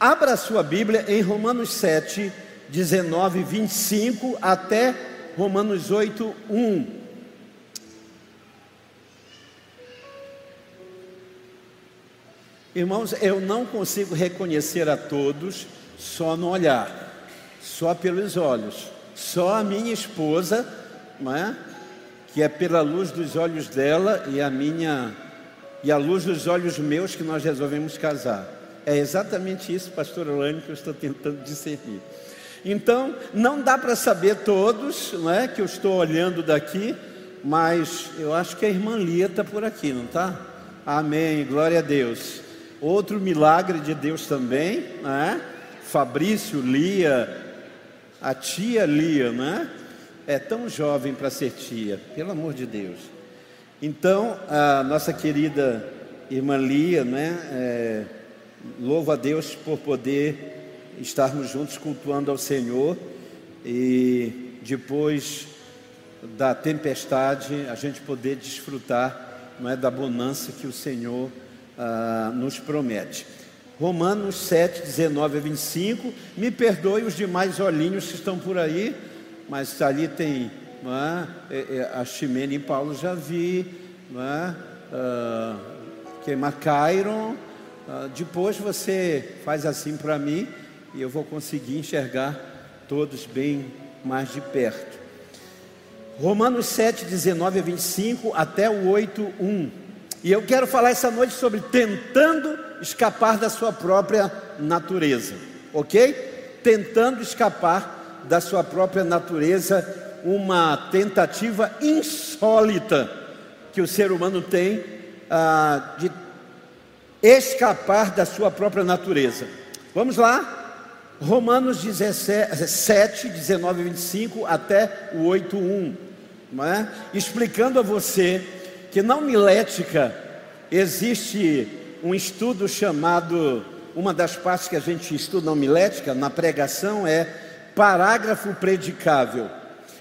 Abra a sua Bíblia em Romanos 7, 19, 25 até Romanos 8, 1. Irmãos, eu não consigo reconhecer a todos só no olhar, só pelos olhos. Só a minha esposa, não é? que é pela luz dos olhos dela e a minha e a luz dos olhos meus que nós resolvemos casar. É exatamente isso, pastor Orlando, que eu estou tentando discernir. Então, não dá para saber todos, não é, que eu estou olhando daqui, mas eu acho que a irmã Lia está por aqui, não está? Amém, glória a Deus. Outro milagre de Deus também, não é? Fabrício, Lia, a tia Lia, né? É tão jovem para ser tia, pelo amor de Deus. Então, a nossa querida irmã Lia, né? É, louvo a Deus por poder estarmos juntos cultuando ao Senhor e depois da tempestade a gente poder desfrutar não é, da bonança que o Senhor ah, nos promete. Romanos 7, 19 a 25. Me perdoe os demais olhinhos que estão por aí, mas ali tem é? É, é, a Ximene e Paulo já vi, não é? Cairon. Uh, depois você faz assim para mim e eu vou conseguir enxergar todos bem mais de perto. Romanos 7, 19 a 25 até o 8, 1. E eu quero falar essa noite sobre tentando escapar da sua própria natureza, ok? Tentando escapar da sua própria natureza, uma tentativa insólita que o ser humano tem ah, de escapar da sua própria natureza. Vamos lá? Romanos 17, 7, 19 e 25 até o 8, 1, não é? explicando a você que na homilética existe um estudo chamado, uma das partes que a gente estuda na homilética, na pregação, é parágrafo predicável.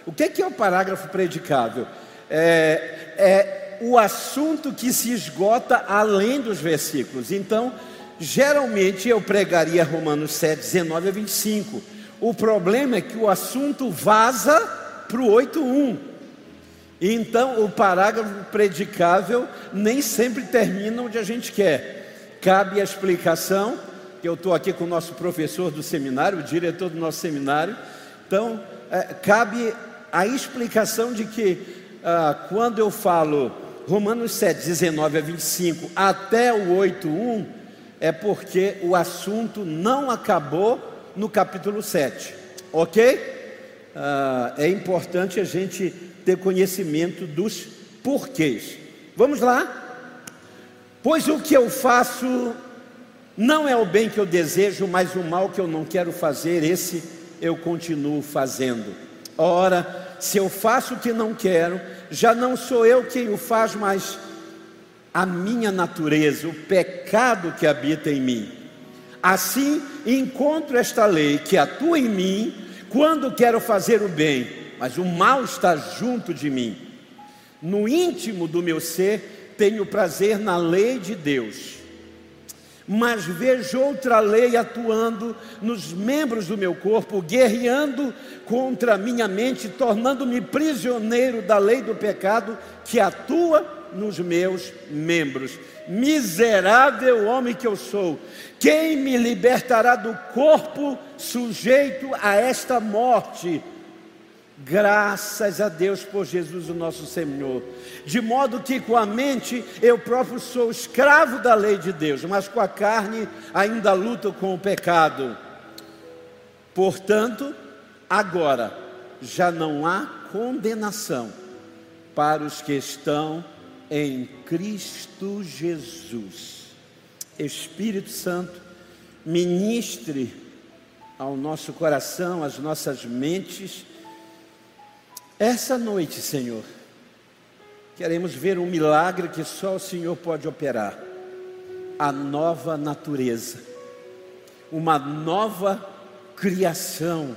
O que é o parágrafo predicável? É, é o assunto que se esgota além dos versículos. Então, geralmente eu pregaria Romanos 7, 19 a 25. O problema é que o assunto vaza para o 8.1. Então, o parágrafo predicável nem sempre termina onde a gente quer. Cabe a explicação, que eu estou aqui com o nosso professor do seminário, o diretor do nosso seminário. Então, é, cabe a explicação de que ah, quando eu falo Romanos 7, 19 a 25 até o 8, 1, é porque o assunto não acabou no capítulo 7, ok? Ah, é importante a gente ter conhecimento dos porquês. Vamos lá? Pois o que eu faço não é o bem que eu desejo, mas o mal que eu não quero fazer, esse eu continuo fazendo. Ora, se eu faço o que não quero, já não sou eu quem o faz, mas a minha natureza, o pecado que habita em mim. Assim, encontro esta lei que atua em mim quando quero fazer o bem mas o mal está junto de mim. No íntimo do meu ser, tenho prazer na lei de Deus, mas vejo outra lei atuando nos membros do meu corpo, guerreando contra a minha mente, tornando-me prisioneiro da lei do pecado que atua nos meus membros. Miserável homem que eu sou, quem me libertará do corpo sujeito a esta morte? Graças a Deus por Jesus, o nosso Senhor. De modo que com a mente eu próprio sou escravo da lei de Deus, mas com a carne ainda luto com o pecado. Portanto, agora já não há condenação para os que estão em Cristo Jesus. Espírito Santo, ministre ao nosso coração, às nossas mentes, essa noite, Senhor, queremos ver um milagre que só o Senhor pode operar a nova natureza, uma nova criação,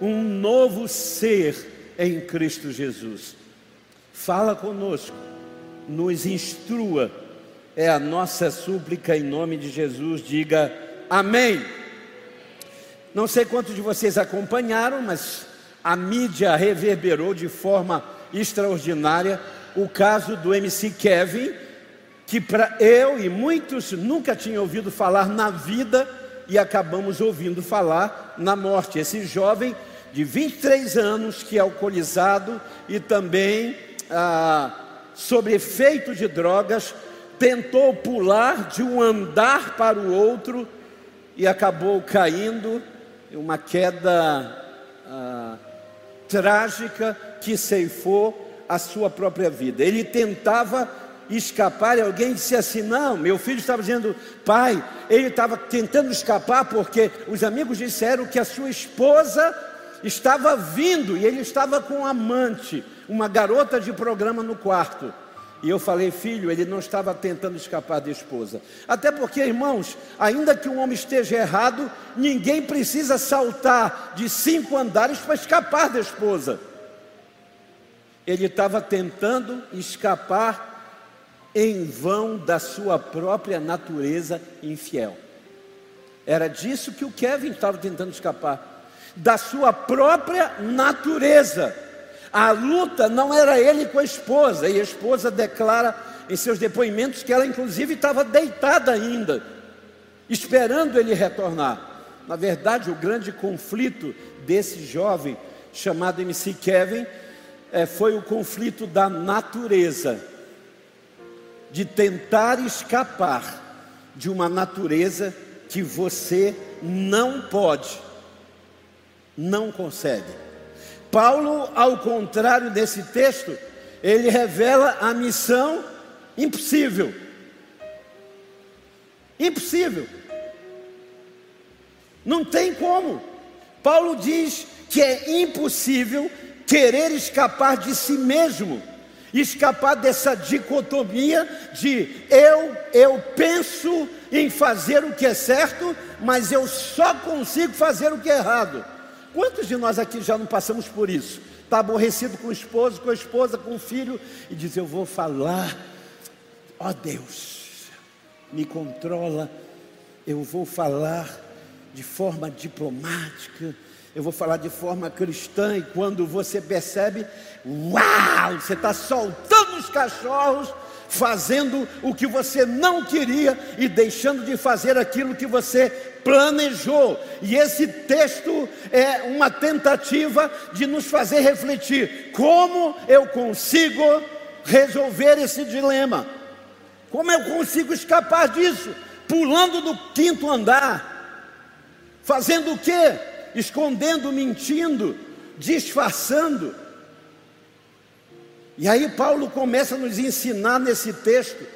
um novo ser em Cristo Jesus. Fala conosco, nos instrua, é a nossa súplica em nome de Jesus. Diga Amém. Não sei quantos de vocês acompanharam, mas a mídia reverberou de forma extraordinária o caso do MC Kevin, que para eu e muitos nunca tinham ouvido falar na vida e acabamos ouvindo falar na morte. Esse jovem de 23 anos que é alcoolizado e também ah, sob efeito de drogas tentou pular de um andar para o outro e acabou caindo uma queda ah, trágica que ceifou a sua própria vida. Ele tentava escapar e alguém disse assim: Não, meu filho estava dizendo, pai, ele estava tentando escapar porque os amigos disseram que a sua esposa estava vindo e ele estava com um amante, uma garota de programa no quarto. E eu falei, filho, ele não estava tentando escapar da esposa. Até porque, irmãos, ainda que um homem esteja errado, ninguém precisa saltar de cinco andares para escapar da esposa. Ele estava tentando escapar em vão da sua própria natureza infiel. Era disso que o Kevin estava tentando escapar, da sua própria natureza. A luta não era ele com a esposa, e a esposa declara em seus depoimentos que ela, inclusive, estava deitada ainda, esperando ele retornar. Na verdade, o grande conflito desse jovem chamado MC Kevin é, foi o conflito da natureza, de tentar escapar de uma natureza que você não pode, não consegue. Paulo, ao contrário desse texto, ele revela a missão impossível. Impossível. Não tem como. Paulo diz que é impossível querer escapar de si mesmo, escapar dessa dicotomia de eu, eu penso em fazer o que é certo, mas eu só consigo fazer o que é errado. Quantos de nós aqui já não passamos por isso? Está aborrecido com o esposo, com a esposa, com o filho, e diz: Eu vou falar, ó oh Deus, me controla, eu vou falar de forma diplomática, eu vou falar de forma cristã, e quando você percebe, uau, você está soltando os cachorros, fazendo o que você não queria e deixando de fazer aquilo que você planejou. E esse texto é uma tentativa de nos fazer refletir: como eu consigo resolver esse dilema? Como eu consigo escapar disso? Pulando do quinto andar, fazendo o quê? escondendo, mentindo, disfarçando. E aí Paulo começa a nos ensinar nesse texto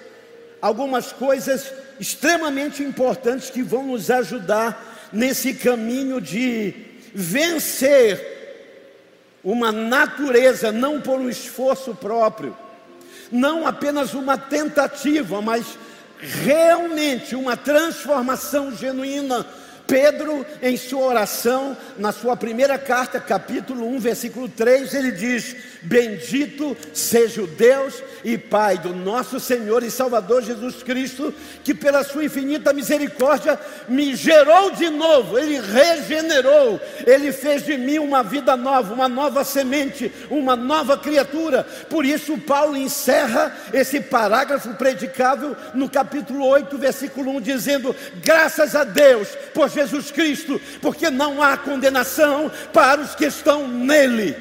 algumas coisas extremamente importantes que vão nos ajudar nesse caminho de vencer uma natureza, não por um esforço próprio, não apenas uma tentativa, mas realmente uma transformação genuína Pedro, em sua oração, na sua primeira carta, capítulo 1, versículo 3, ele diz: Bendito seja o Deus e Pai do nosso Senhor e Salvador Jesus Cristo, que pela sua infinita misericórdia me gerou de novo, ele regenerou, ele fez de mim uma vida nova, uma nova semente, uma nova criatura. Por isso, Paulo encerra esse parágrafo predicável no capítulo 8, versículo 1, dizendo: Graças a Deus por Jesus Cristo, porque não há condenação para os que estão nele.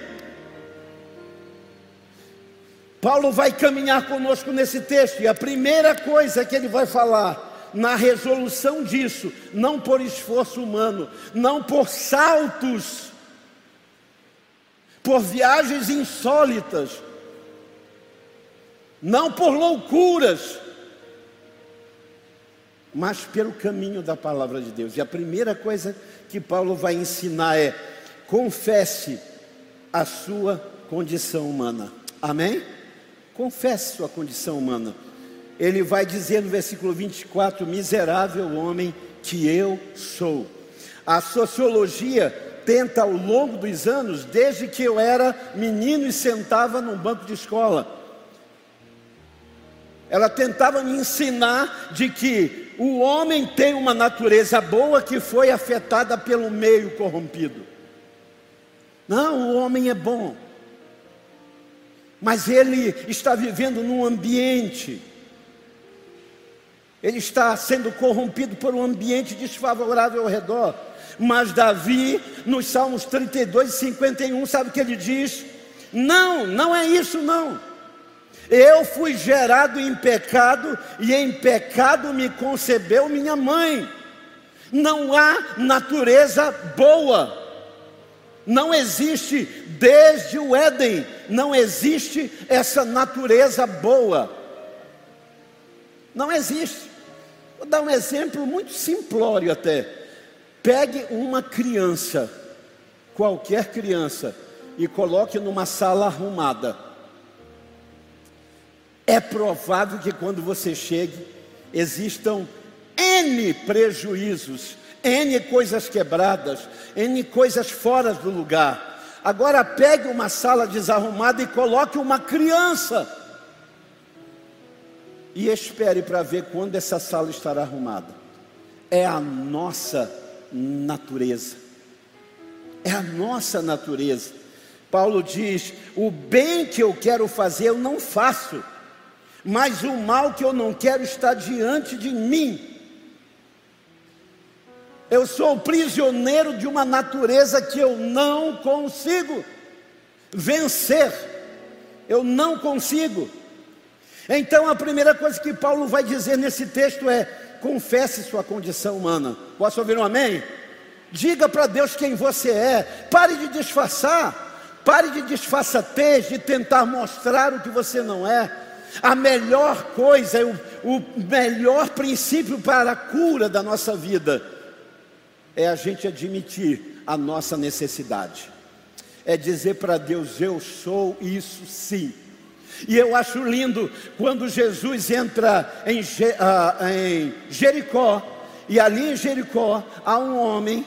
Paulo vai caminhar conosco nesse texto, e a primeira coisa que ele vai falar, na resolução disso, não por esforço humano, não por saltos, por viagens insólitas, não por loucuras, mas pelo caminho da palavra de Deus. E a primeira coisa que Paulo vai ensinar é: confesse a sua condição humana. Amém? Confesse sua condição humana. Ele vai dizer no versículo 24: Miserável homem que eu sou. A sociologia tenta ao longo dos anos, desde que eu era menino e sentava num banco de escola, Ela tentava me ensinar de que o homem tem uma natureza boa que foi afetada pelo meio corrompido. Não, o homem é bom. Mas ele está vivendo num ambiente ele está sendo corrompido por um ambiente desfavorável ao redor. Mas Davi, nos Salmos 32 e 51, sabe o que ele diz? Não, não é isso não. Eu fui gerado em pecado e em pecado me concebeu minha mãe. Não há natureza boa. Não existe desde o Éden, não existe essa natureza boa. Não existe. Vou dar um exemplo muito simplório até. Pegue uma criança, qualquer criança, e coloque numa sala arrumada. É provável que quando você chegue, existam N prejuízos, N coisas quebradas, N coisas fora do lugar. Agora pegue uma sala desarrumada e coloque uma criança e espere para ver quando essa sala estará arrumada. É a nossa natureza. É a nossa natureza. Paulo diz: o bem que eu quero fazer eu não faço, mas o mal que eu não quero está diante de mim. Eu sou prisioneiro de uma natureza que eu não consigo vencer. Eu não consigo. Então a primeira coisa que Paulo vai dizer nesse texto é: confesse sua condição humana. Posso ouvir um amém? Diga para Deus quem você é. Pare de disfarçar. Pare de disfarçatez, de tentar mostrar o que você não é. A melhor coisa, o, o melhor princípio para a cura da nossa vida é a gente admitir a nossa necessidade. É dizer para Deus: Eu sou isso sim. E eu acho lindo quando Jesus entra em, uh, em Jericó, e ali em Jericó há um homem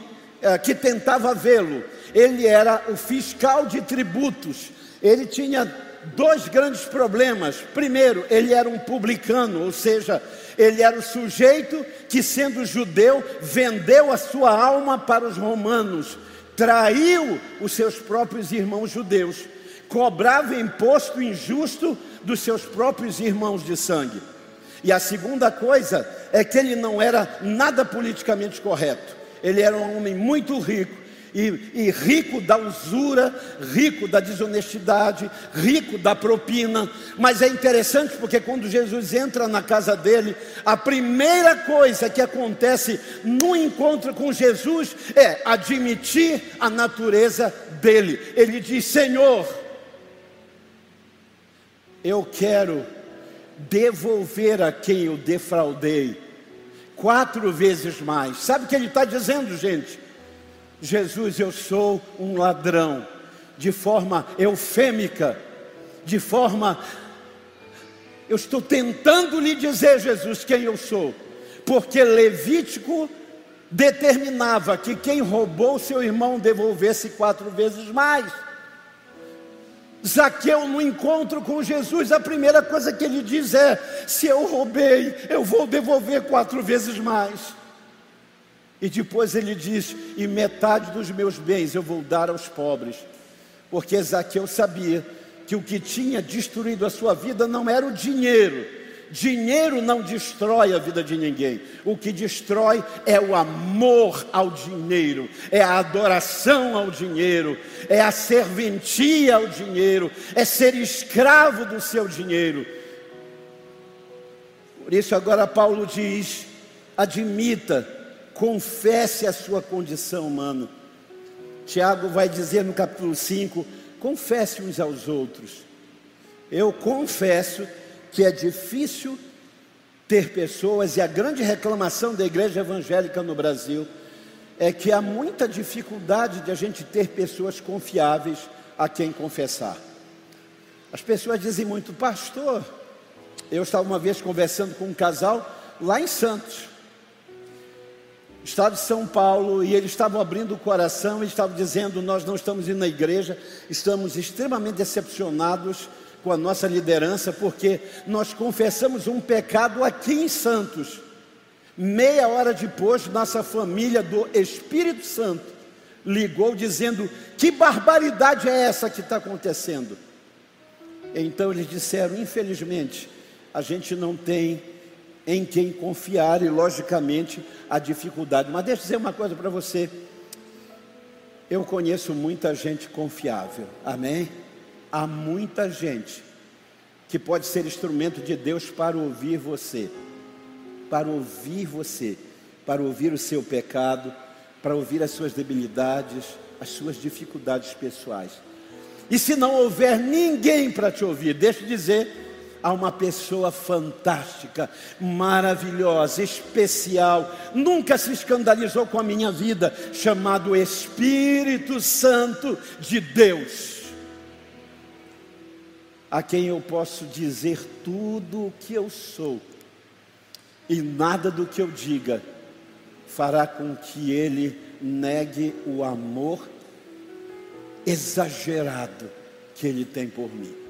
uh, que tentava vê-lo. Ele era o fiscal de tributos. Ele tinha dois grandes problemas. Primeiro, ele era um publicano, ou seja, ele era o sujeito que, sendo judeu, vendeu a sua alma para os romanos, traiu os seus próprios irmãos judeus cobrava imposto injusto dos seus próprios irmãos de sangue. E a segunda coisa é que ele não era nada politicamente correto. Ele era um homem muito rico, e, e, rico da usura, rico da desonestidade, rico da propina. Mas é interessante porque quando Jesus entra na casa dele, a primeira coisa que acontece no encontro com Jesus é admitir a natureza dele. Ele diz: Senhor, eu quero devolver a quem eu defraudei quatro vezes mais. Sabe o que ele está dizendo, gente? Jesus, eu sou um ladrão, de forma eufêmica, de forma. Eu estou tentando lhe dizer, Jesus, quem eu sou, porque Levítico determinava que quem roubou seu irmão devolvesse quatro vezes mais. Zaqueu, no encontro com Jesus, a primeira coisa que ele diz é: se eu roubei, eu vou devolver quatro vezes mais. E depois ele diz: e metade dos meus bens eu vou dar aos pobres, porque Zaqueu sabia que o que tinha destruído a sua vida não era o dinheiro, Dinheiro não destrói a vida de ninguém. O que destrói é o amor ao dinheiro, é a adoração ao dinheiro, é a serventia ao dinheiro, é ser escravo do seu dinheiro. Por isso, agora Paulo diz: admita, confesse a sua condição humana. Tiago vai dizer no capítulo 5: confesse uns aos outros. Eu confesso que é difícil ter pessoas, e a grande reclamação da igreja evangélica no Brasil é que há muita dificuldade de a gente ter pessoas confiáveis a quem confessar. As pessoas dizem muito, pastor. Eu estava uma vez conversando com um casal lá em Santos, estado de São Paulo, e eles estavam abrindo o coração e estavam dizendo: Nós não estamos indo na igreja, estamos extremamente decepcionados com a nossa liderança, porque nós confessamos um pecado aqui em Santos. Meia hora depois, nossa família do Espírito Santo ligou dizendo: Que barbaridade é essa que está acontecendo? Então eles disseram: Infelizmente, a gente não tem em quem confiar e, logicamente, a dificuldade. Mas deixa eu dizer uma coisa para você. Eu conheço muita gente confiável, amém? Há muita gente que pode ser instrumento de Deus para ouvir você, para ouvir você, para ouvir o seu pecado, para ouvir as suas debilidades, as suas dificuldades pessoais. E se não houver ninguém para te ouvir, deixa eu dizer, há uma pessoa fantástica, maravilhosa, especial, nunca se escandalizou com a minha vida, chamado Espírito Santo de Deus, a quem eu posso dizer tudo o que eu sou, e nada do que eu diga fará com que ele negue o amor exagerado que ele tem por mim.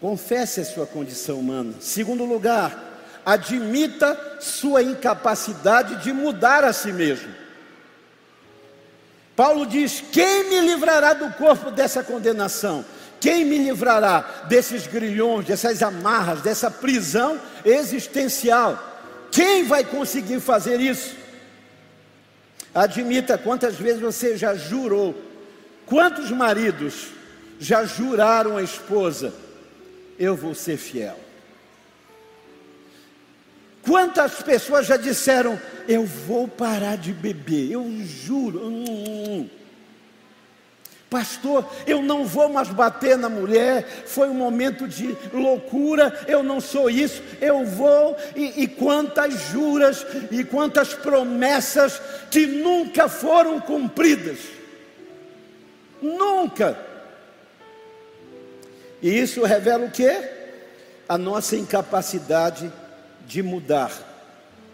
Confesse a sua condição humana. Segundo lugar, admita sua incapacidade de mudar a si mesmo. Paulo diz: Quem me livrará do corpo dessa condenação? Quem me livrará desses grilhões, dessas amarras, dessa prisão existencial? Quem vai conseguir fazer isso? Admita quantas vezes você já jurou, quantos maridos já juraram a esposa eu vou ser fiel. Quantas pessoas já disseram, eu vou parar de beber, eu juro. Hum, hum, hum. Pastor, eu não vou mais bater na mulher, foi um momento de loucura, eu não sou isso, eu vou, e, e quantas juras e quantas promessas que nunca foram cumpridas, nunca. E isso revela o que? A nossa incapacidade de mudar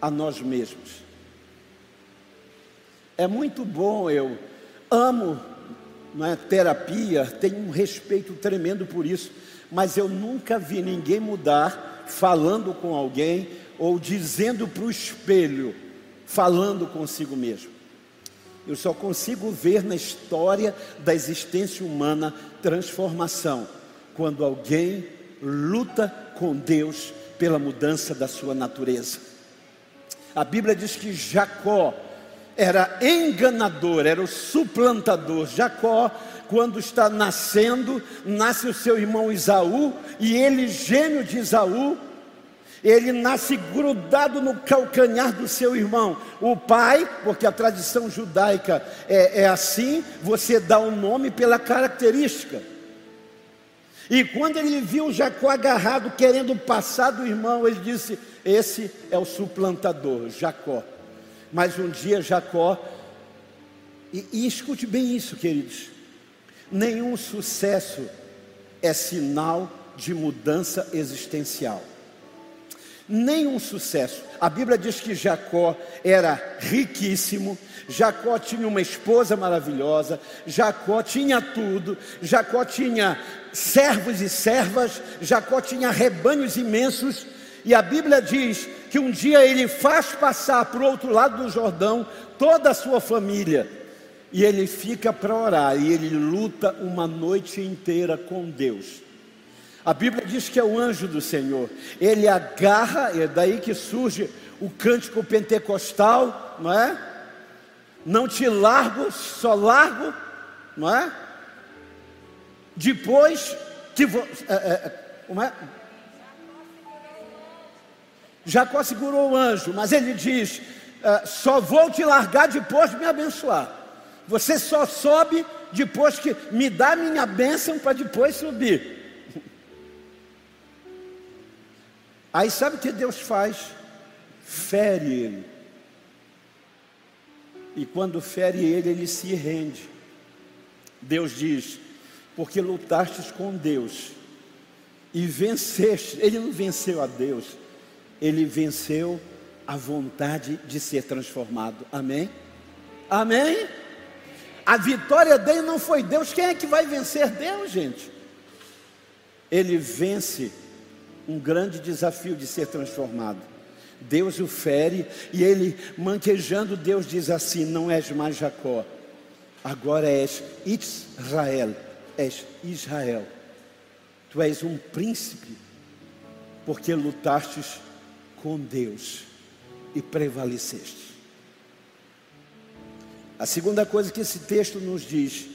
a nós mesmos. É muito bom, eu amo não é, terapia, tenho um respeito tremendo por isso, mas eu nunca vi ninguém mudar falando com alguém ou dizendo para o espelho, falando consigo mesmo. Eu só consigo ver na história da existência humana transformação quando alguém luta com Deus pela mudança da sua natureza. A Bíblia diz que Jacó era enganador, era o suplantador. Jacó, quando está nascendo, nasce o seu irmão Isaú, e ele, gênio de Isaú, ele nasce grudado no calcanhar do seu irmão. O pai, porque a tradição judaica é, é assim, você dá o um nome pela característica. E quando ele viu Jacó agarrado, querendo passar do irmão, ele disse: Esse é o suplantador, Jacó. Mas um dia Jacó, e, e escute bem isso, queridos: nenhum sucesso é sinal de mudança existencial. Nenhum sucesso. A Bíblia diz que Jacó era riquíssimo, Jacó tinha uma esposa maravilhosa, Jacó tinha tudo, Jacó tinha servos e servas, Jacó tinha rebanhos imensos, e a Bíblia diz que um dia ele faz passar para o outro lado do Jordão toda a sua família, e ele fica para orar, e ele luta uma noite inteira com Deus. A Bíblia diz que é o anjo do Senhor, ele agarra, é daí que surge o cântico pentecostal, não é? Não te largo, só largo, não é? Depois que vo, é, é, como é? Jacó segurou o anjo, mas ele diz: é, só vou te largar depois de me abençoar. Você só sobe depois que me dá minha bênção para depois subir. Aí sabe o que Deus faz? Fere ele. E quando fere ele, ele se rende. Deus diz: porque lutastes com Deus e venceste. Ele não venceu a Deus, ele venceu a vontade de ser transformado. Amém? Amém? A vitória dele não foi Deus. Quem é que vai vencer Deus, gente? ele vence um grande desafio de ser transformado. Deus o fere e ele, manquejando, Deus diz assim: Não és mais Jacó, agora és Israel, és Israel. Tu és um príncipe, porque lutastes com Deus e prevaleceste. A segunda coisa que esse texto nos diz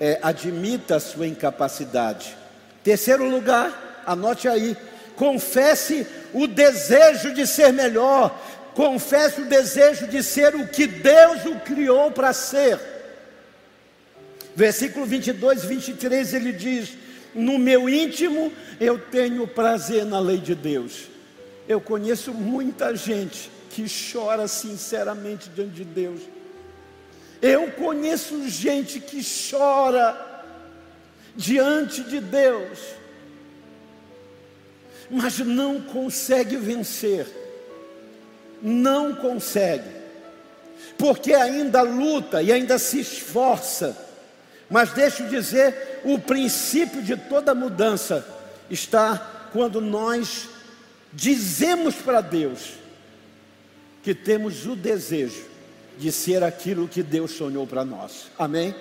é: admita a sua incapacidade. Terceiro lugar, anote aí, confesse o desejo de ser melhor, confesse o desejo de ser o que Deus o criou para ser. Versículo 22 e 23 ele diz: No meu íntimo eu tenho prazer na lei de Deus. Eu conheço muita gente que chora sinceramente diante de Deus. Eu conheço gente que chora diante de Deus, mas não consegue vencer, não consegue, porque ainda luta e ainda se esforça. Mas deixa eu dizer, o princípio de toda mudança está quando nós dizemos para Deus que temos o desejo de ser aquilo que Deus sonhou para nós. Amém?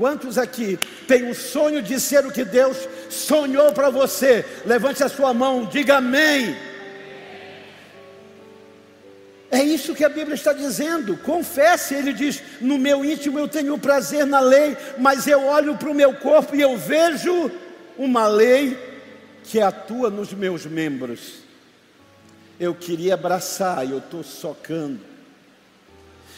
Quantos aqui têm o sonho de ser o que Deus sonhou para você? Levante a sua mão, diga amém. É isso que a Bíblia está dizendo. Confesse, ele diz: No meu íntimo eu tenho prazer na lei, mas eu olho para o meu corpo e eu vejo uma lei que atua nos meus membros. Eu queria abraçar e eu estou socando.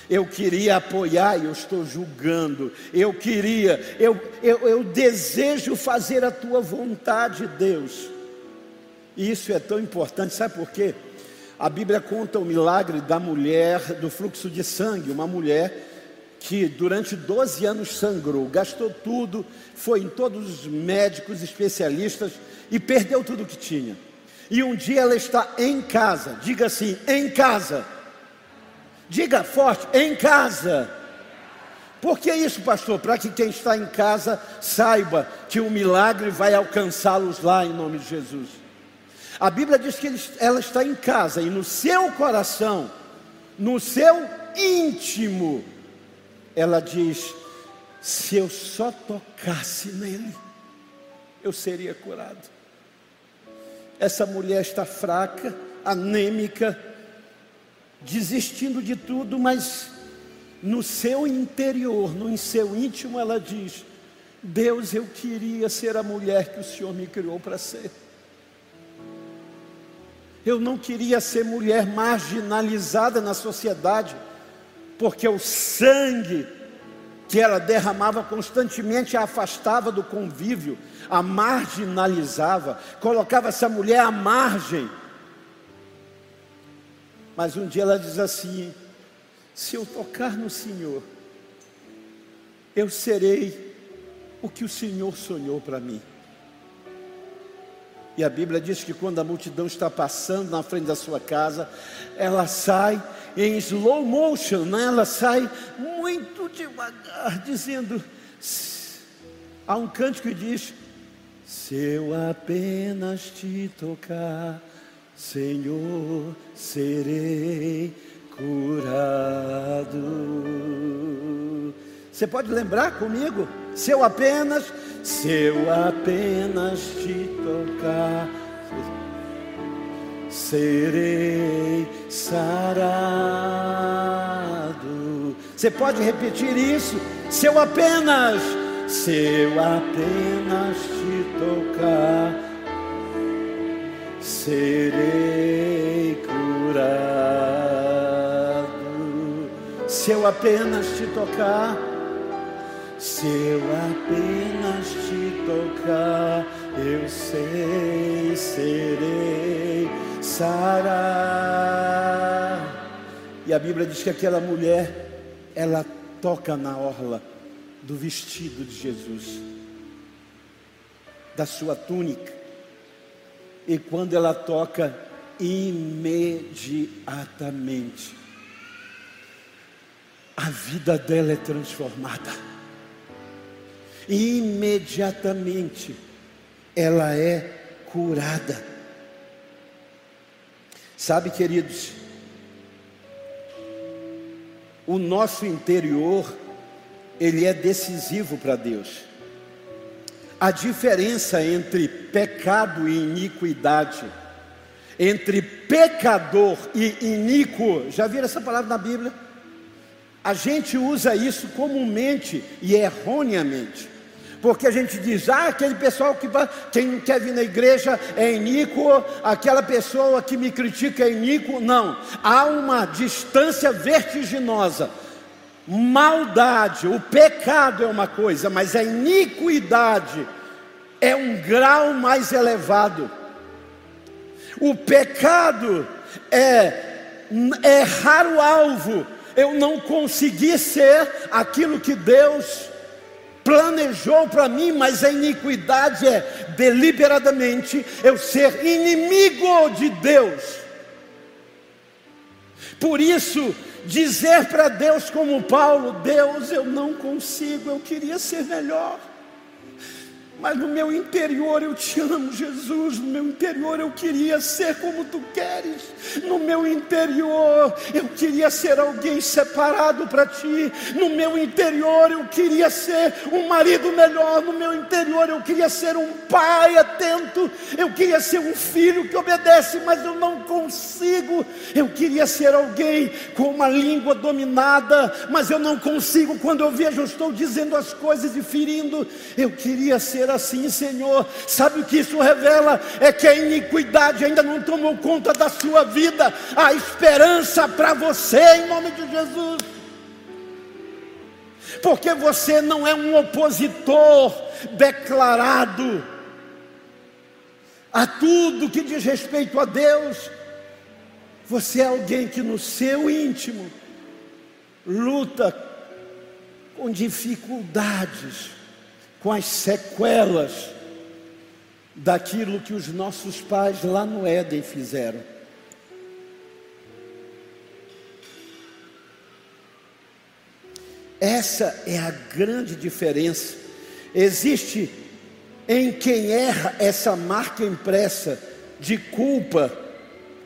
Eu queria apoiar e eu estou julgando. Eu queria, eu, eu, eu desejo fazer a tua vontade, Deus. E isso é tão importante, sabe por quê? A Bíblia conta o milagre da mulher do fluxo de sangue, uma mulher que durante 12 anos sangrou, gastou tudo, foi em todos os médicos especialistas e perdeu tudo que tinha. E um dia ela está em casa, diga assim, em casa Diga forte, em casa. Por que isso, pastor? Para que quem está em casa saiba que o milagre vai alcançá-los lá em nome de Jesus. A Bíblia diz que ela está em casa e no seu coração, no seu íntimo, ela diz: se eu só tocasse nele, eu seria curado. Essa mulher está fraca, anêmica, desistindo de tudo, mas no seu interior, no seu íntimo, ela diz: Deus, eu queria ser a mulher que o Senhor me criou para ser. Eu não queria ser mulher marginalizada na sociedade, porque o sangue que ela derramava constantemente a afastava do convívio, a marginalizava, colocava essa mulher à margem mas um dia ela diz assim: se eu tocar no Senhor, eu serei o que o Senhor sonhou para mim. E a Bíblia diz que quando a multidão está passando na frente da sua casa, ela sai em slow motion, né? ela sai muito devagar, dizendo: há um cântico que diz: Se eu apenas te tocar, Senhor, serei curado. Você pode lembrar comigo? Se eu apenas, se eu apenas te tocar, serei sarado. Você pode repetir isso? Se eu apenas, se eu apenas te tocar, serei curado. Se eu apenas te tocar, se eu apenas te tocar, eu sei, serei sarado. E a Bíblia diz que aquela mulher, ela toca na orla do vestido de Jesus, da sua túnica e quando ela toca, imediatamente, a vida dela é transformada. Imediatamente, ela é curada. Sabe, queridos, o nosso interior, ele é decisivo para Deus. A diferença entre pecado e iniquidade, entre pecador e iníquo, já viram essa palavra na Bíblia? A gente usa isso comumente e erroneamente. Porque a gente diz, ah, aquele pessoal que vai, quem quer vir na igreja é iníquo, aquela pessoa que me critica é iníquo. Não, há uma distância vertiginosa. Maldade, o pecado é uma coisa, mas a iniquidade é um grau mais elevado. O pecado é errar o alvo, eu não consegui ser aquilo que Deus planejou para mim, mas a iniquidade é deliberadamente eu ser inimigo de Deus. Por isso, dizer para Deus como Paulo: Deus, eu não consigo, eu queria ser melhor mas no meu interior eu te amo, Jesus. No meu interior eu queria ser como tu queres. No meu interior eu queria ser alguém separado para ti. No meu interior eu queria ser um marido melhor. No meu interior eu queria ser um pai atento. Eu queria ser um filho que obedece, mas eu não consigo. Eu queria ser alguém com uma língua dominada, mas eu não consigo. Quando eu vejo, eu estou dizendo as coisas e ferindo. Eu queria ser assim, Senhor. Sabe o que isso revela? É que a iniquidade ainda não tomou conta da sua vida. A esperança para você, em nome de Jesus. Porque você não é um opositor declarado a tudo que diz respeito a Deus. Você é alguém que no seu íntimo luta com dificuldades com as sequelas daquilo que os nossos pais lá no Éden fizeram. Essa é a grande diferença. Existe em quem erra essa marca impressa de culpa,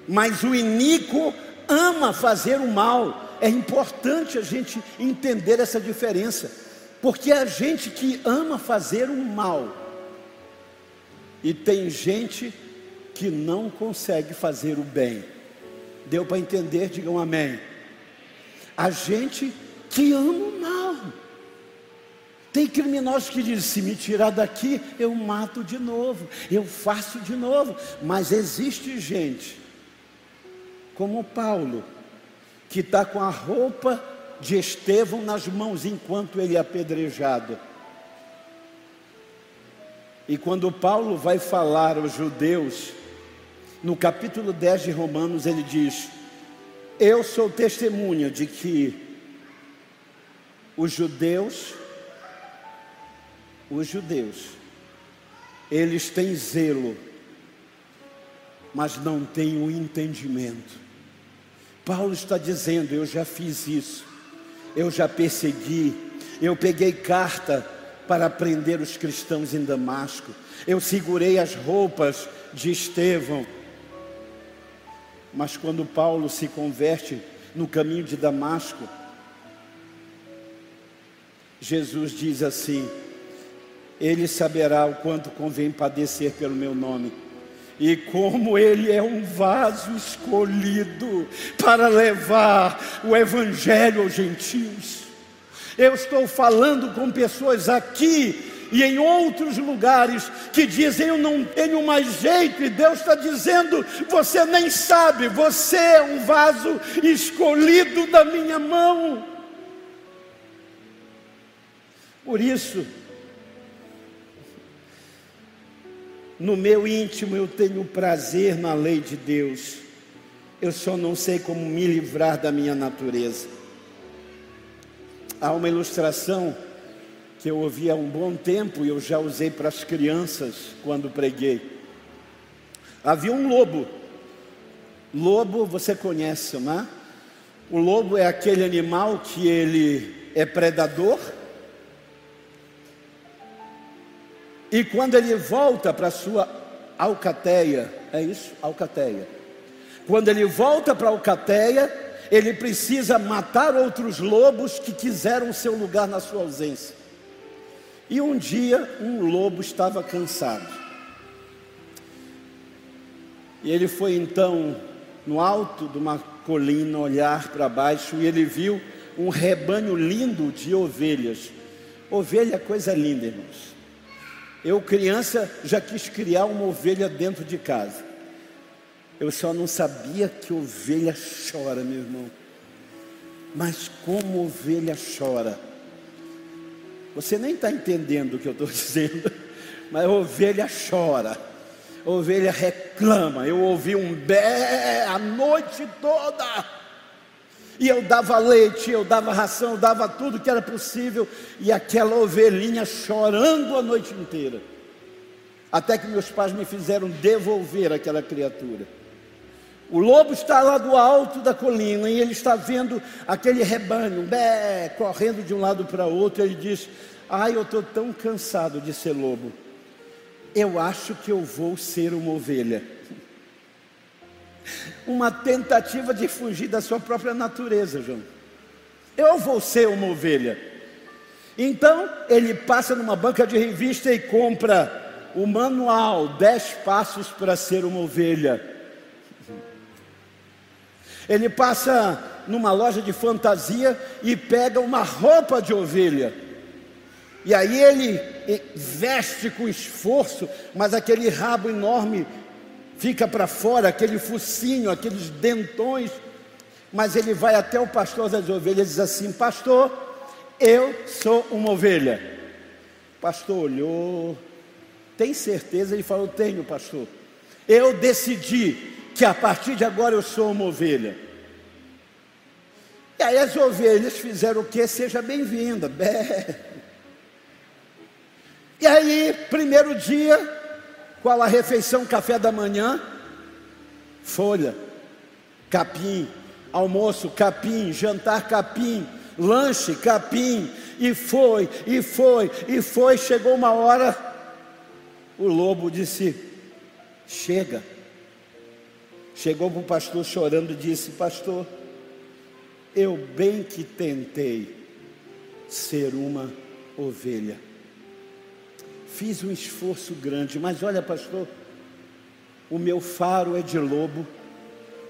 mas o iníquo ama fazer o mal. É importante a gente entender essa diferença. Porque a gente que ama fazer o mal, e tem gente que não consegue fazer o bem. Deu para entender? Digam amém. A gente que ama o mal. Tem criminosos que dizem: se me tirar daqui, eu mato de novo, eu faço de novo. Mas existe gente, como Paulo, que está com a roupa de Estevão nas mãos enquanto ele é apedrejado. E quando Paulo vai falar aos judeus, no capítulo 10 de Romanos, ele diz: Eu sou testemunha de que os judeus, os judeus, eles têm zelo, mas não têm o entendimento. Paulo está dizendo: Eu já fiz isso eu já persegui, eu peguei carta para prender os cristãos em Damasco, eu segurei as roupas de Estevão. Mas quando Paulo se converte no caminho de Damasco, Jesus diz assim: Ele saberá o quanto convém padecer pelo meu nome e como ele é um vaso escolhido para levar o evangelho aos gentios. Eu estou falando com pessoas aqui e em outros lugares que dizem eu não tenho mais jeito, e Deus está dizendo: você nem sabe, você é um vaso escolhido da minha mão. Por isso, No meu íntimo eu tenho prazer na lei de Deus. Eu só não sei como me livrar da minha natureza. Há uma ilustração que eu ouvi há um bom tempo e eu já usei para as crianças quando preguei. Havia um lobo. Lobo você conhece, não é? O lobo é aquele animal que ele é predador E quando ele volta para sua alcateia, é isso? Alcateia. Quando ele volta para a alcateia, ele precisa matar outros lobos que quiseram seu lugar na sua ausência. E um dia um lobo estava cansado. E ele foi então no alto de uma colina olhar para baixo e ele viu um rebanho lindo de ovelhas. Ovelha é coisa linda, irmãos. Eu, criança, já quis criar uma ovelha dentro de casa. Eu só não sabia que ovelha chora, meu irmão. Mas como ovelha chora. Você nem está entendendo o que eu estou dizendo, mas ovelha chora, ovelha reclama. Eu ouvi um bé a noite toda. E eu dava leite, eu dava ração, eu dava tudo que era possível, e aquela ovelhinha chorando a noite inteira. Até que meus pais me fizeram devolver aquela criatura. O lobo está lá do alto da colina e ele está vendo aquele rebanho, bé, correndo de um lado para outro. Ele diz: Ai, eu estou tão cansado de ser lobo. Eu acho que eu vou ser uma ovelha. Uma tentativa de fugir da sua própria natureza, João. Eu vou ser uma ovelha. Então, ele passa numa banca de revista e compra o manual 10 passos para ser uma ovelha. Ele passa numa loja de fantasia e pega uma roupa de ovelha. E aí ele veste com esforço, mas aquele rabo enorme fica para fora, aquele focinho, aqueles dentões. Mas ele vai até o pastor das ovelhas e diz assim: Pastor, eu sou uma ovelha. O pastor olhou, tem certeza? Ele falou: Tenho, pastor. Eu decidi que a partir de agora eu sou uma ovelha. E aí as ovelhas fizeram o que? Seja bem-vinda. E aí, primeiro dia, qual a refeição, café da manhã? Folha, capim, almoço, capim, jantar, capim, lanche, capim, e foi, e foi, e foi. Chegou uma hora, o lobo disse: Chega. Chegou para o pastor chorando e disse: Pastor, eu bem que tentei ser uma ovelha. Fiz um esforço grande, mas olha, pastor, o meu faro é de lobo,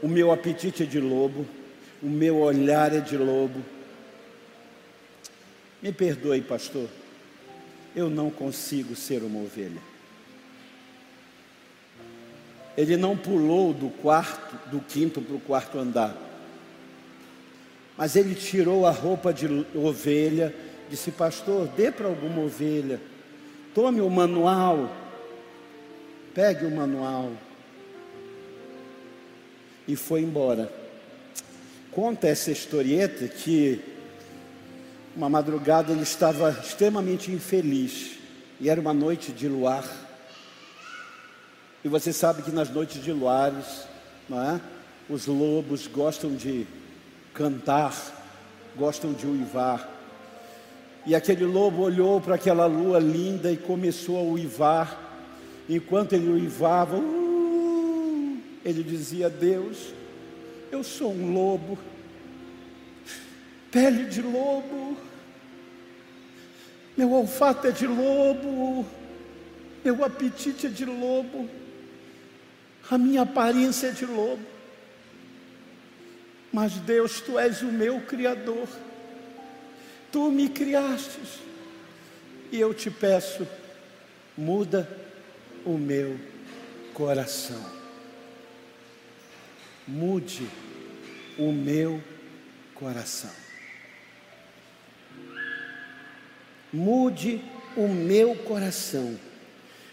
o meu apetite é de lobo, o meu olhar é de lobo. Me perdoe, pastor, eu não consigo ser uma ovelha. Ele não pulou do quarto, do quinto para o quarto andar. Mas ele tirou a roupa de ovelha, disse: Pastor, dê para alguma ovelha, tome o manual, pegue o manual. E foi embora. Conta essa historieta que uma madrugada ele estava extremamente infeliz e era uma noite de luar. E você sabe que nas noites de luares, não é? Os lobos gostam de cantar, gostam de uivar. E aquele lobo olhou para aquela lua linda e começou a uivar. Enquanto ele uivava, uh, ele dizia: Deus, eu sou um lobo, pele de lobo, meu olfato é de lobo, meu apetite é de lobo, a minha aparência é de lobo. Mas Deus, tu és o meu Criador, tu me criastes, e eu te peço, muda o meu coração, mude o meu coração, mude o meu coração.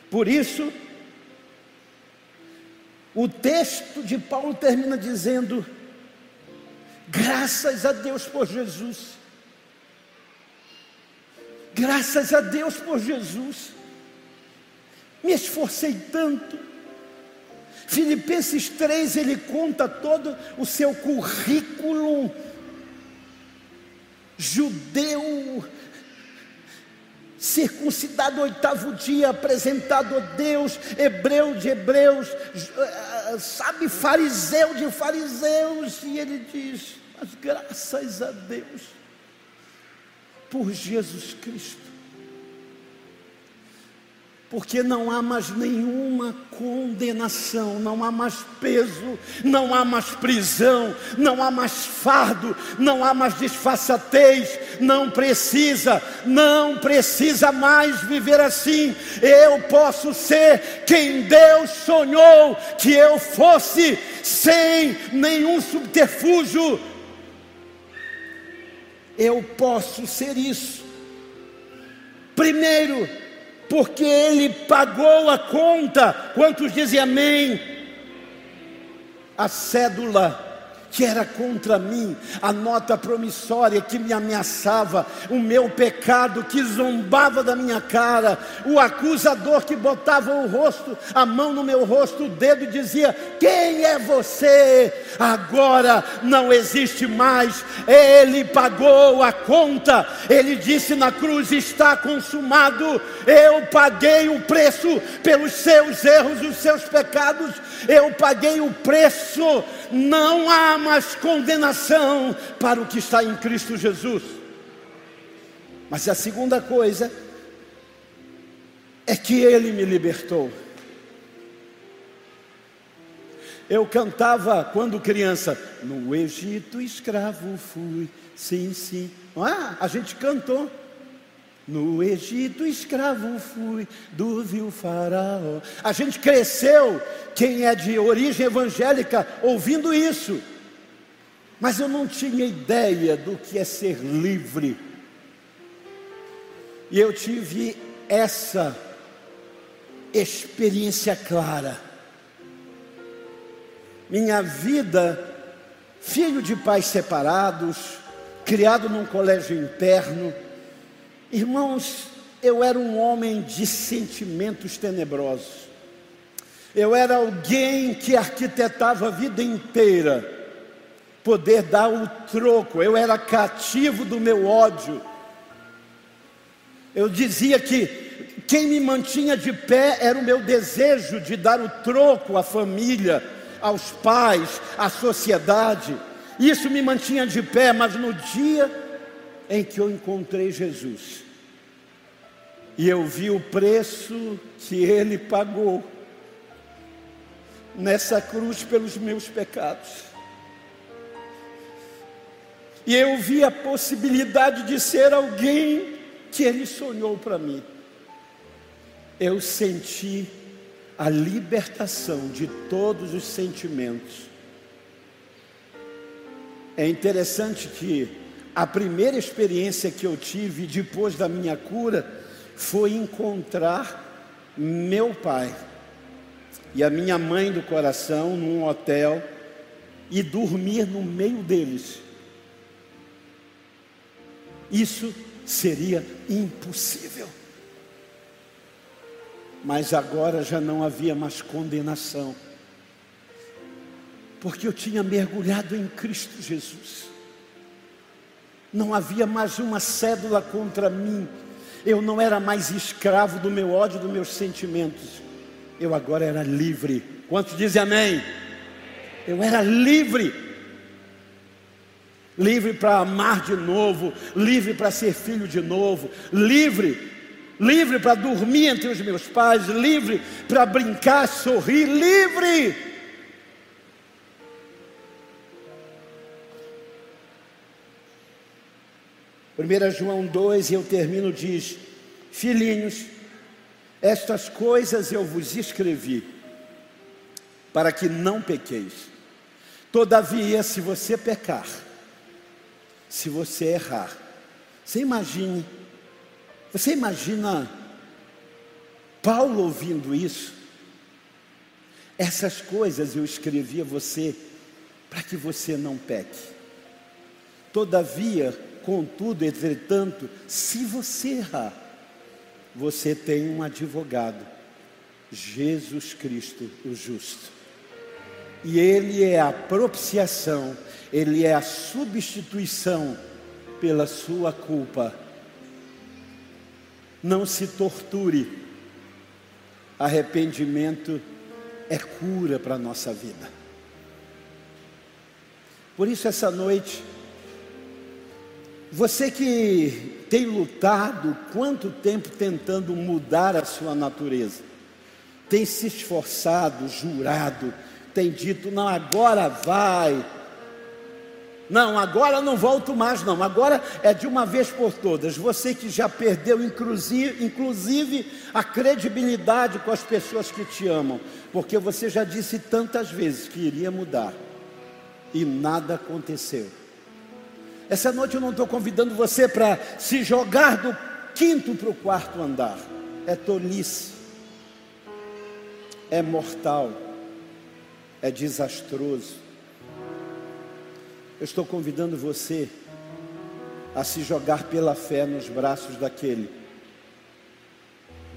Por isso, o texto de Paulo termina dizendo: Graças a Deus por Jesus. Graças a Deus por Jesus. Me esforcei tanto. Filipenses 3, ele conta todo o seu currículo judeu, circuncidado oitavo dia, apresentado a Deus, hebreu de hebreus, eh, sabe, fariseu de fariseus, e ele diz: Mas graças a Deus, por Jesus Cristo, porque não há mais nenhuma condenação, não há mais peso, não há mais prisão, não há mais fardo, não há mais disfarçatez, não precisa, não precisa mais viver assim. Eu posso ser quem Deus sonhou que eu fosse, sem nenhum subterfúgio. Eu posso ser isso. Primeiro, porque Ele pagou a conta. Quantos dizem amém? A cédula que era contra mim, a nota promissória que me ameaçava, o meu pecado que zombava da minha cara, o acusador que botava o rosto, a mão no meu rosto, o dedo e dizia: Quem é você? Agora não existe mais, ele pagou a conta, ele disse na cruz: Está consumado, eu paguei o preço pelos seus erros, os seus pecados, eu paguei o preço, não há mais condenação para o que está em Cristo Jesus. Mas a segunda coisa é que Ele me libertou. Eu cantava quando criança, no Egito escravo fui, sim, sim. Ah, a gente cantou. No Egito escravo fui do vil faraó. A gente cresceu, quem é de origem evangélica, ouvindo isso. Mas eu não tinha ideia do que é ser livre. E eu tive essa experiência clara. Minha vida, filho de pais separados, criado num colégio interno, irmãos, eu era um homem de sentimentos tenebrosos. Eu era alguém que arquitetava a vida inteira poder dar o troco. Eu era cativo do meu ódio. Eu dizia que quem me mantinha de pé era o meu desejo de dar o troco à família, aos pais, à sociedade. Isso me mantinha de pé, mas no dia em que eu encontrei Jesus, e eu vi o preço que ele pagou nessa cruz pelos meus pecados. E eu vi a possibilidade de ser alguém que Ele sonhou para mim. Eu senti a libertação de todos os sentimentos. É interessante que a primeira experiência que eu tive depois da minha cura foi encontrar meu pai e a minha mãe do coração num hotel e dormir no meio deles. Isso seria impossível. Mas agora já não havia mais condenação, porque eu tinha mergulhado em Cristo Jesus. Não havia mais uma cédula contra mim. Eu não era mais escravo do meu ódio, dos meus sentimentos. Eu agora era livre. Quantos dizem amém? Eu era livre livre para amar de novo, livre para ser filho de novo, livre, livre para dormir entre os meus pais, livre para brincar, sorrir, livre. Primeira João 2, e eu termino, diz: Filhinhos, estas coisas eu vos escrevi, para que não pequeis. Todavia, se você pecar, se você errar. Você imagine, você imagina Paulo ouvindo isso? Essas coisas eu escrevi a você para que você não peque. Todavia, contudo, entretanto, se você errar, você tem um advogado, Jesus Cristo, o justo. E Ele é a propiciação ele é a substituição pela sua culpa. Não se torture. Arrependimento é cura para a nossa vida. Por isso, essa noite, você que tem lutado quanto tempo tentando mudar a sua natureza, tem se esforçado, jurado, tem dito: não, agora vai. Não, agora não volto mais, não. Agora é de uma vez por todas. Você que já perdeu, inclusive, a credibilidade com as pessoas que te amam, porque você já disse tantas vezes que iria mudar e nada aconteceu. Essa noite eu não estou convidando você para se jogar do quinto para o quarto andar. É tolice, é mortal, é desastroso. Eu estou convidando você a se jogar pela fé nos braços daquele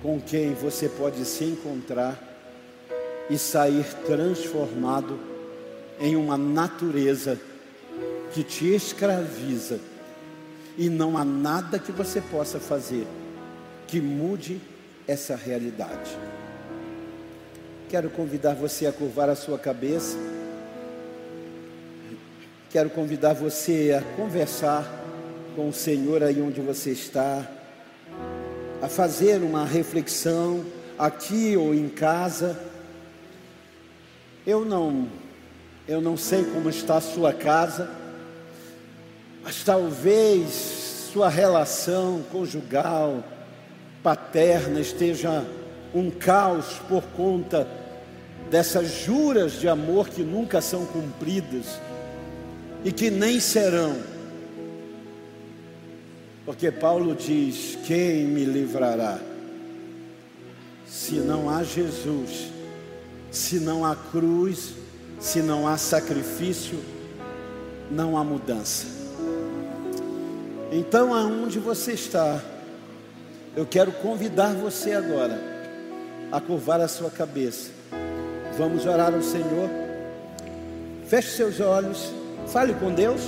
com quem você pode se encontrar e sair transformado em uma natureza que te escraviza e não há nada que você possa fazer que mude essa realidade. Quero convidar você a curvar a sua cabeça. Quero convidar você a conversar com o Senhor aí onde você está, a fazer uma reflexão aqui ou em casa. Eu não eu não sei como está a sua casa mas talvez sua relação conjugal, paterna, esteja um caos por conta dessas juras de amor que nunca são cumpridas e que nem serão. Porque Paulo diz: Quem me livrará? Se não há Jesus, se não há cruz, se não há sacrifício, não há mudança. Então, aonde você está, eu quero convidar você agora a curvar a sua cabeça. Vamos orar ao Senhor. Feche seus olhos, fale com Deus.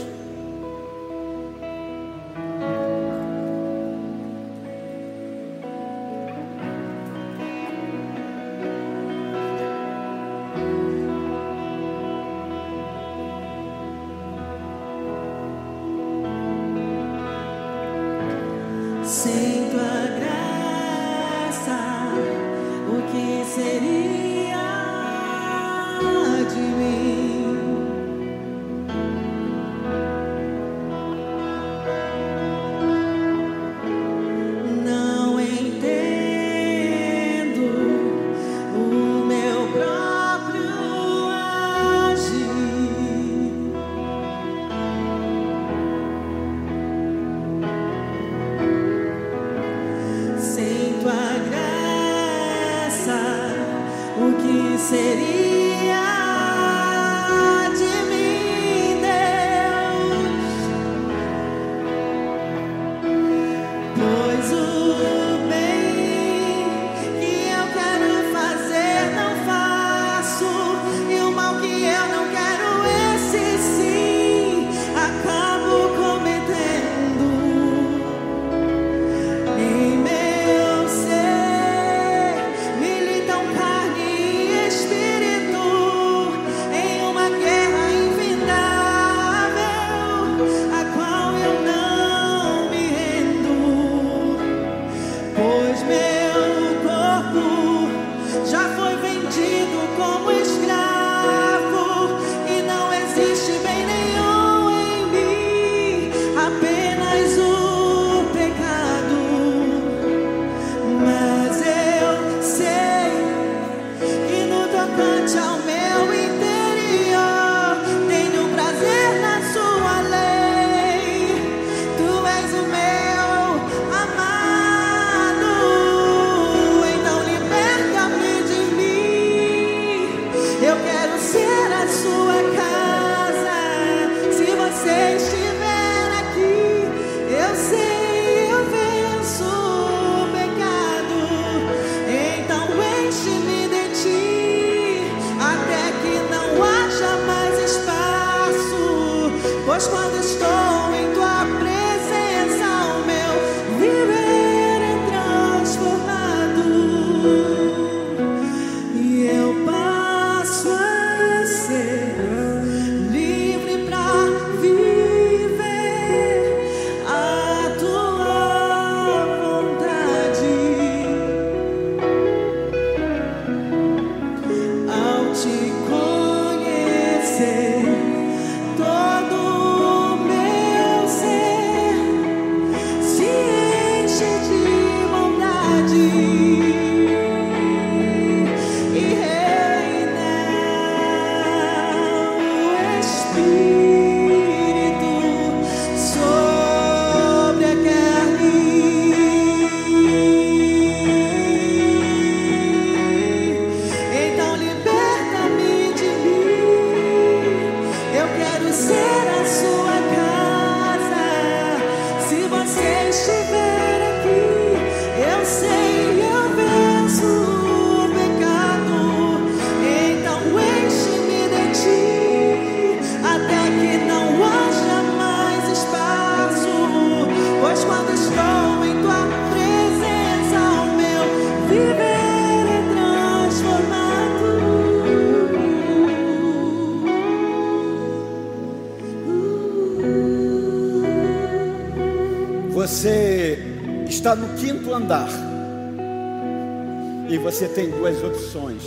Você tem duas opções: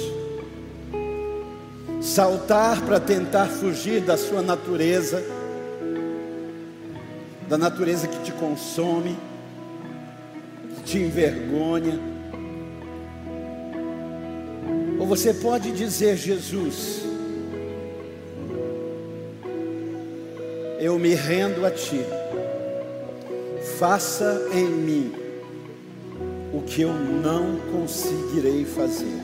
saltar para tentar fugir da sua natureza, da natureza que te consome, que te envergonha. Ou você pode dizer, Jesus, eu me rendo a Ti, faça em mim que eu não conseguirei fazer.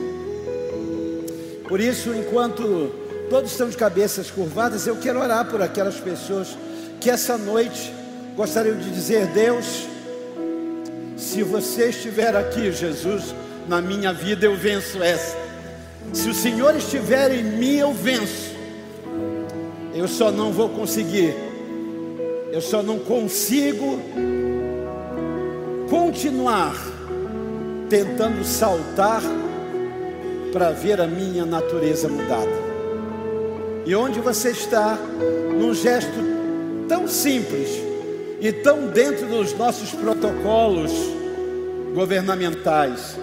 Por isso, enquanto todos estão de cabeças curvadas, eu quero orar por aquelas pessoas que essa noite gostariam de dizer: Deus, se você estiver aqui, Jesus, na minha vida eu venço essa. Se o Senhor estiver em mim, eu venço. Eu só não vou conseguir. Eu só não consigo continuar tentando saltar para ver a minha natureza mudada. E onde você está, num gesto tão simples e tão dentro dos nossos protocolos governamentais.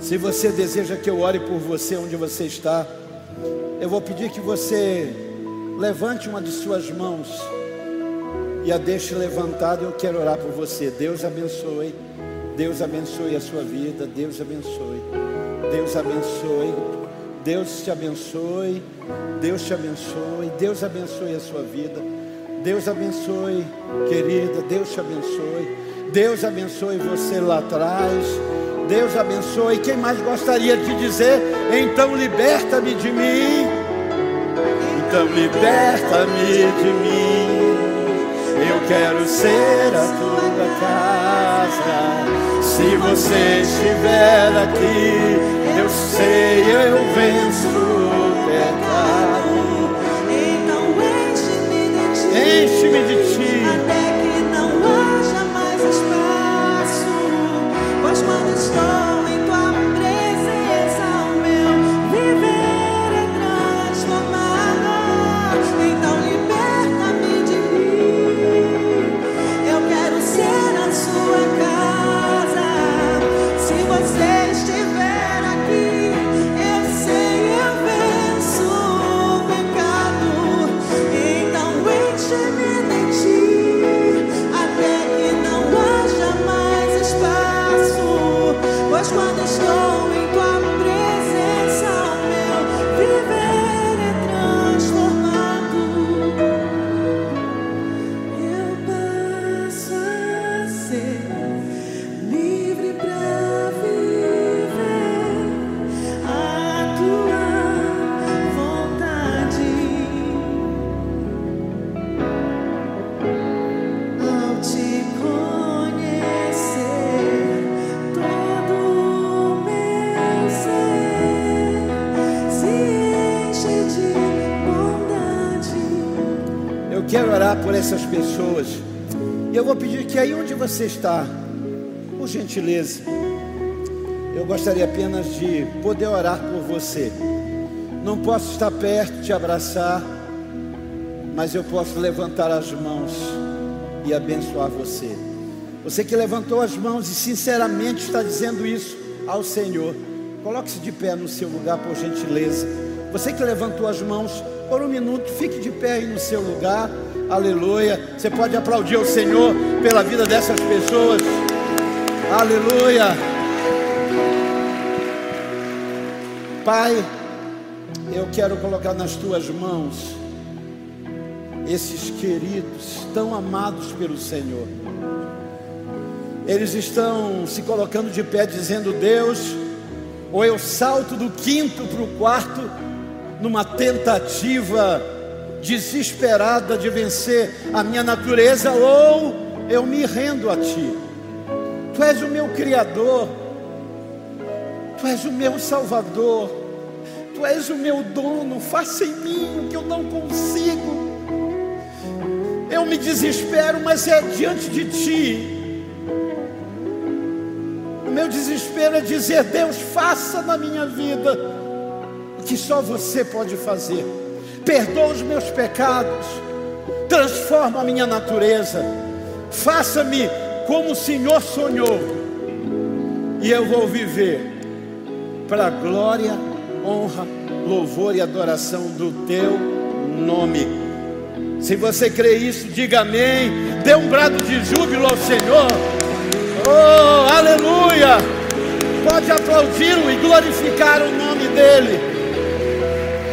Se você deseja que eu ore por você onde você está, eu vou pedir que você levante uma de suas mãos e a deixe levantada. Eu quero orar por você. Deus abençoe. Deus abençoe a sua vida. Deus abençoe. Deus abençoe. Deus te abençoe. Deus te abençoe. Deus abençoe a sua vida. Deus abençoe, querida. Deus te abençoe. Deus abençoe você lá atrás. Deus abençoe. Quem mais gostaria de dizer? Então liberta-me de mim. Então liberta-me de mim. Quero ser a tua casa. Se você estiver aqui, eu sei, eu venço o pecado. Você está, por gentileza, eu gostaria apenas de poder orar por você. Não posso estar perto, te abraçar, mas eu posso levantar as mãos e abençoar você. Você que levantou as mãos e sinceramente está dizendo isso ao Senhor, coloque-se de pé no seu lugar, por gentileza. Você que levantou as mãos por um minuto, fique de pé aí no seu lugar. Aleluia. Você pode aplaudir ao Senhor pela vida dessas pessoas. Aleluia. Pai, eu quero colocar nas tuas mãos esses queridos, tão amados pelo Senhor. Eles estão se colocando de pé, dizendo: Deus, ou eu salto do quinto para o quarto, numa tentativa desesperada de vencer a minha natureza, ou eu me rendo a Ti. Tu és o meu Criador, Tu és o meu Salvador, Tu és o meu dono, faça em mim o que eu não consigo. Eu me desespero, mas é diante de Ti. O meu desespero é dizer: Deus, faça na minha vida o que só você pode fazer. Perdoa os meus pecados, transforma a minha natureza, faça-me como o Senhor sonhou, e eu vou viver para a glória, honra, louvor e adoração do teu nome. Se você crê isso, diga amém. Dê um brado de júbilo ao Senhor. Oh, aleluia! Pode aplaudi-lo e glorificar o nome dEle.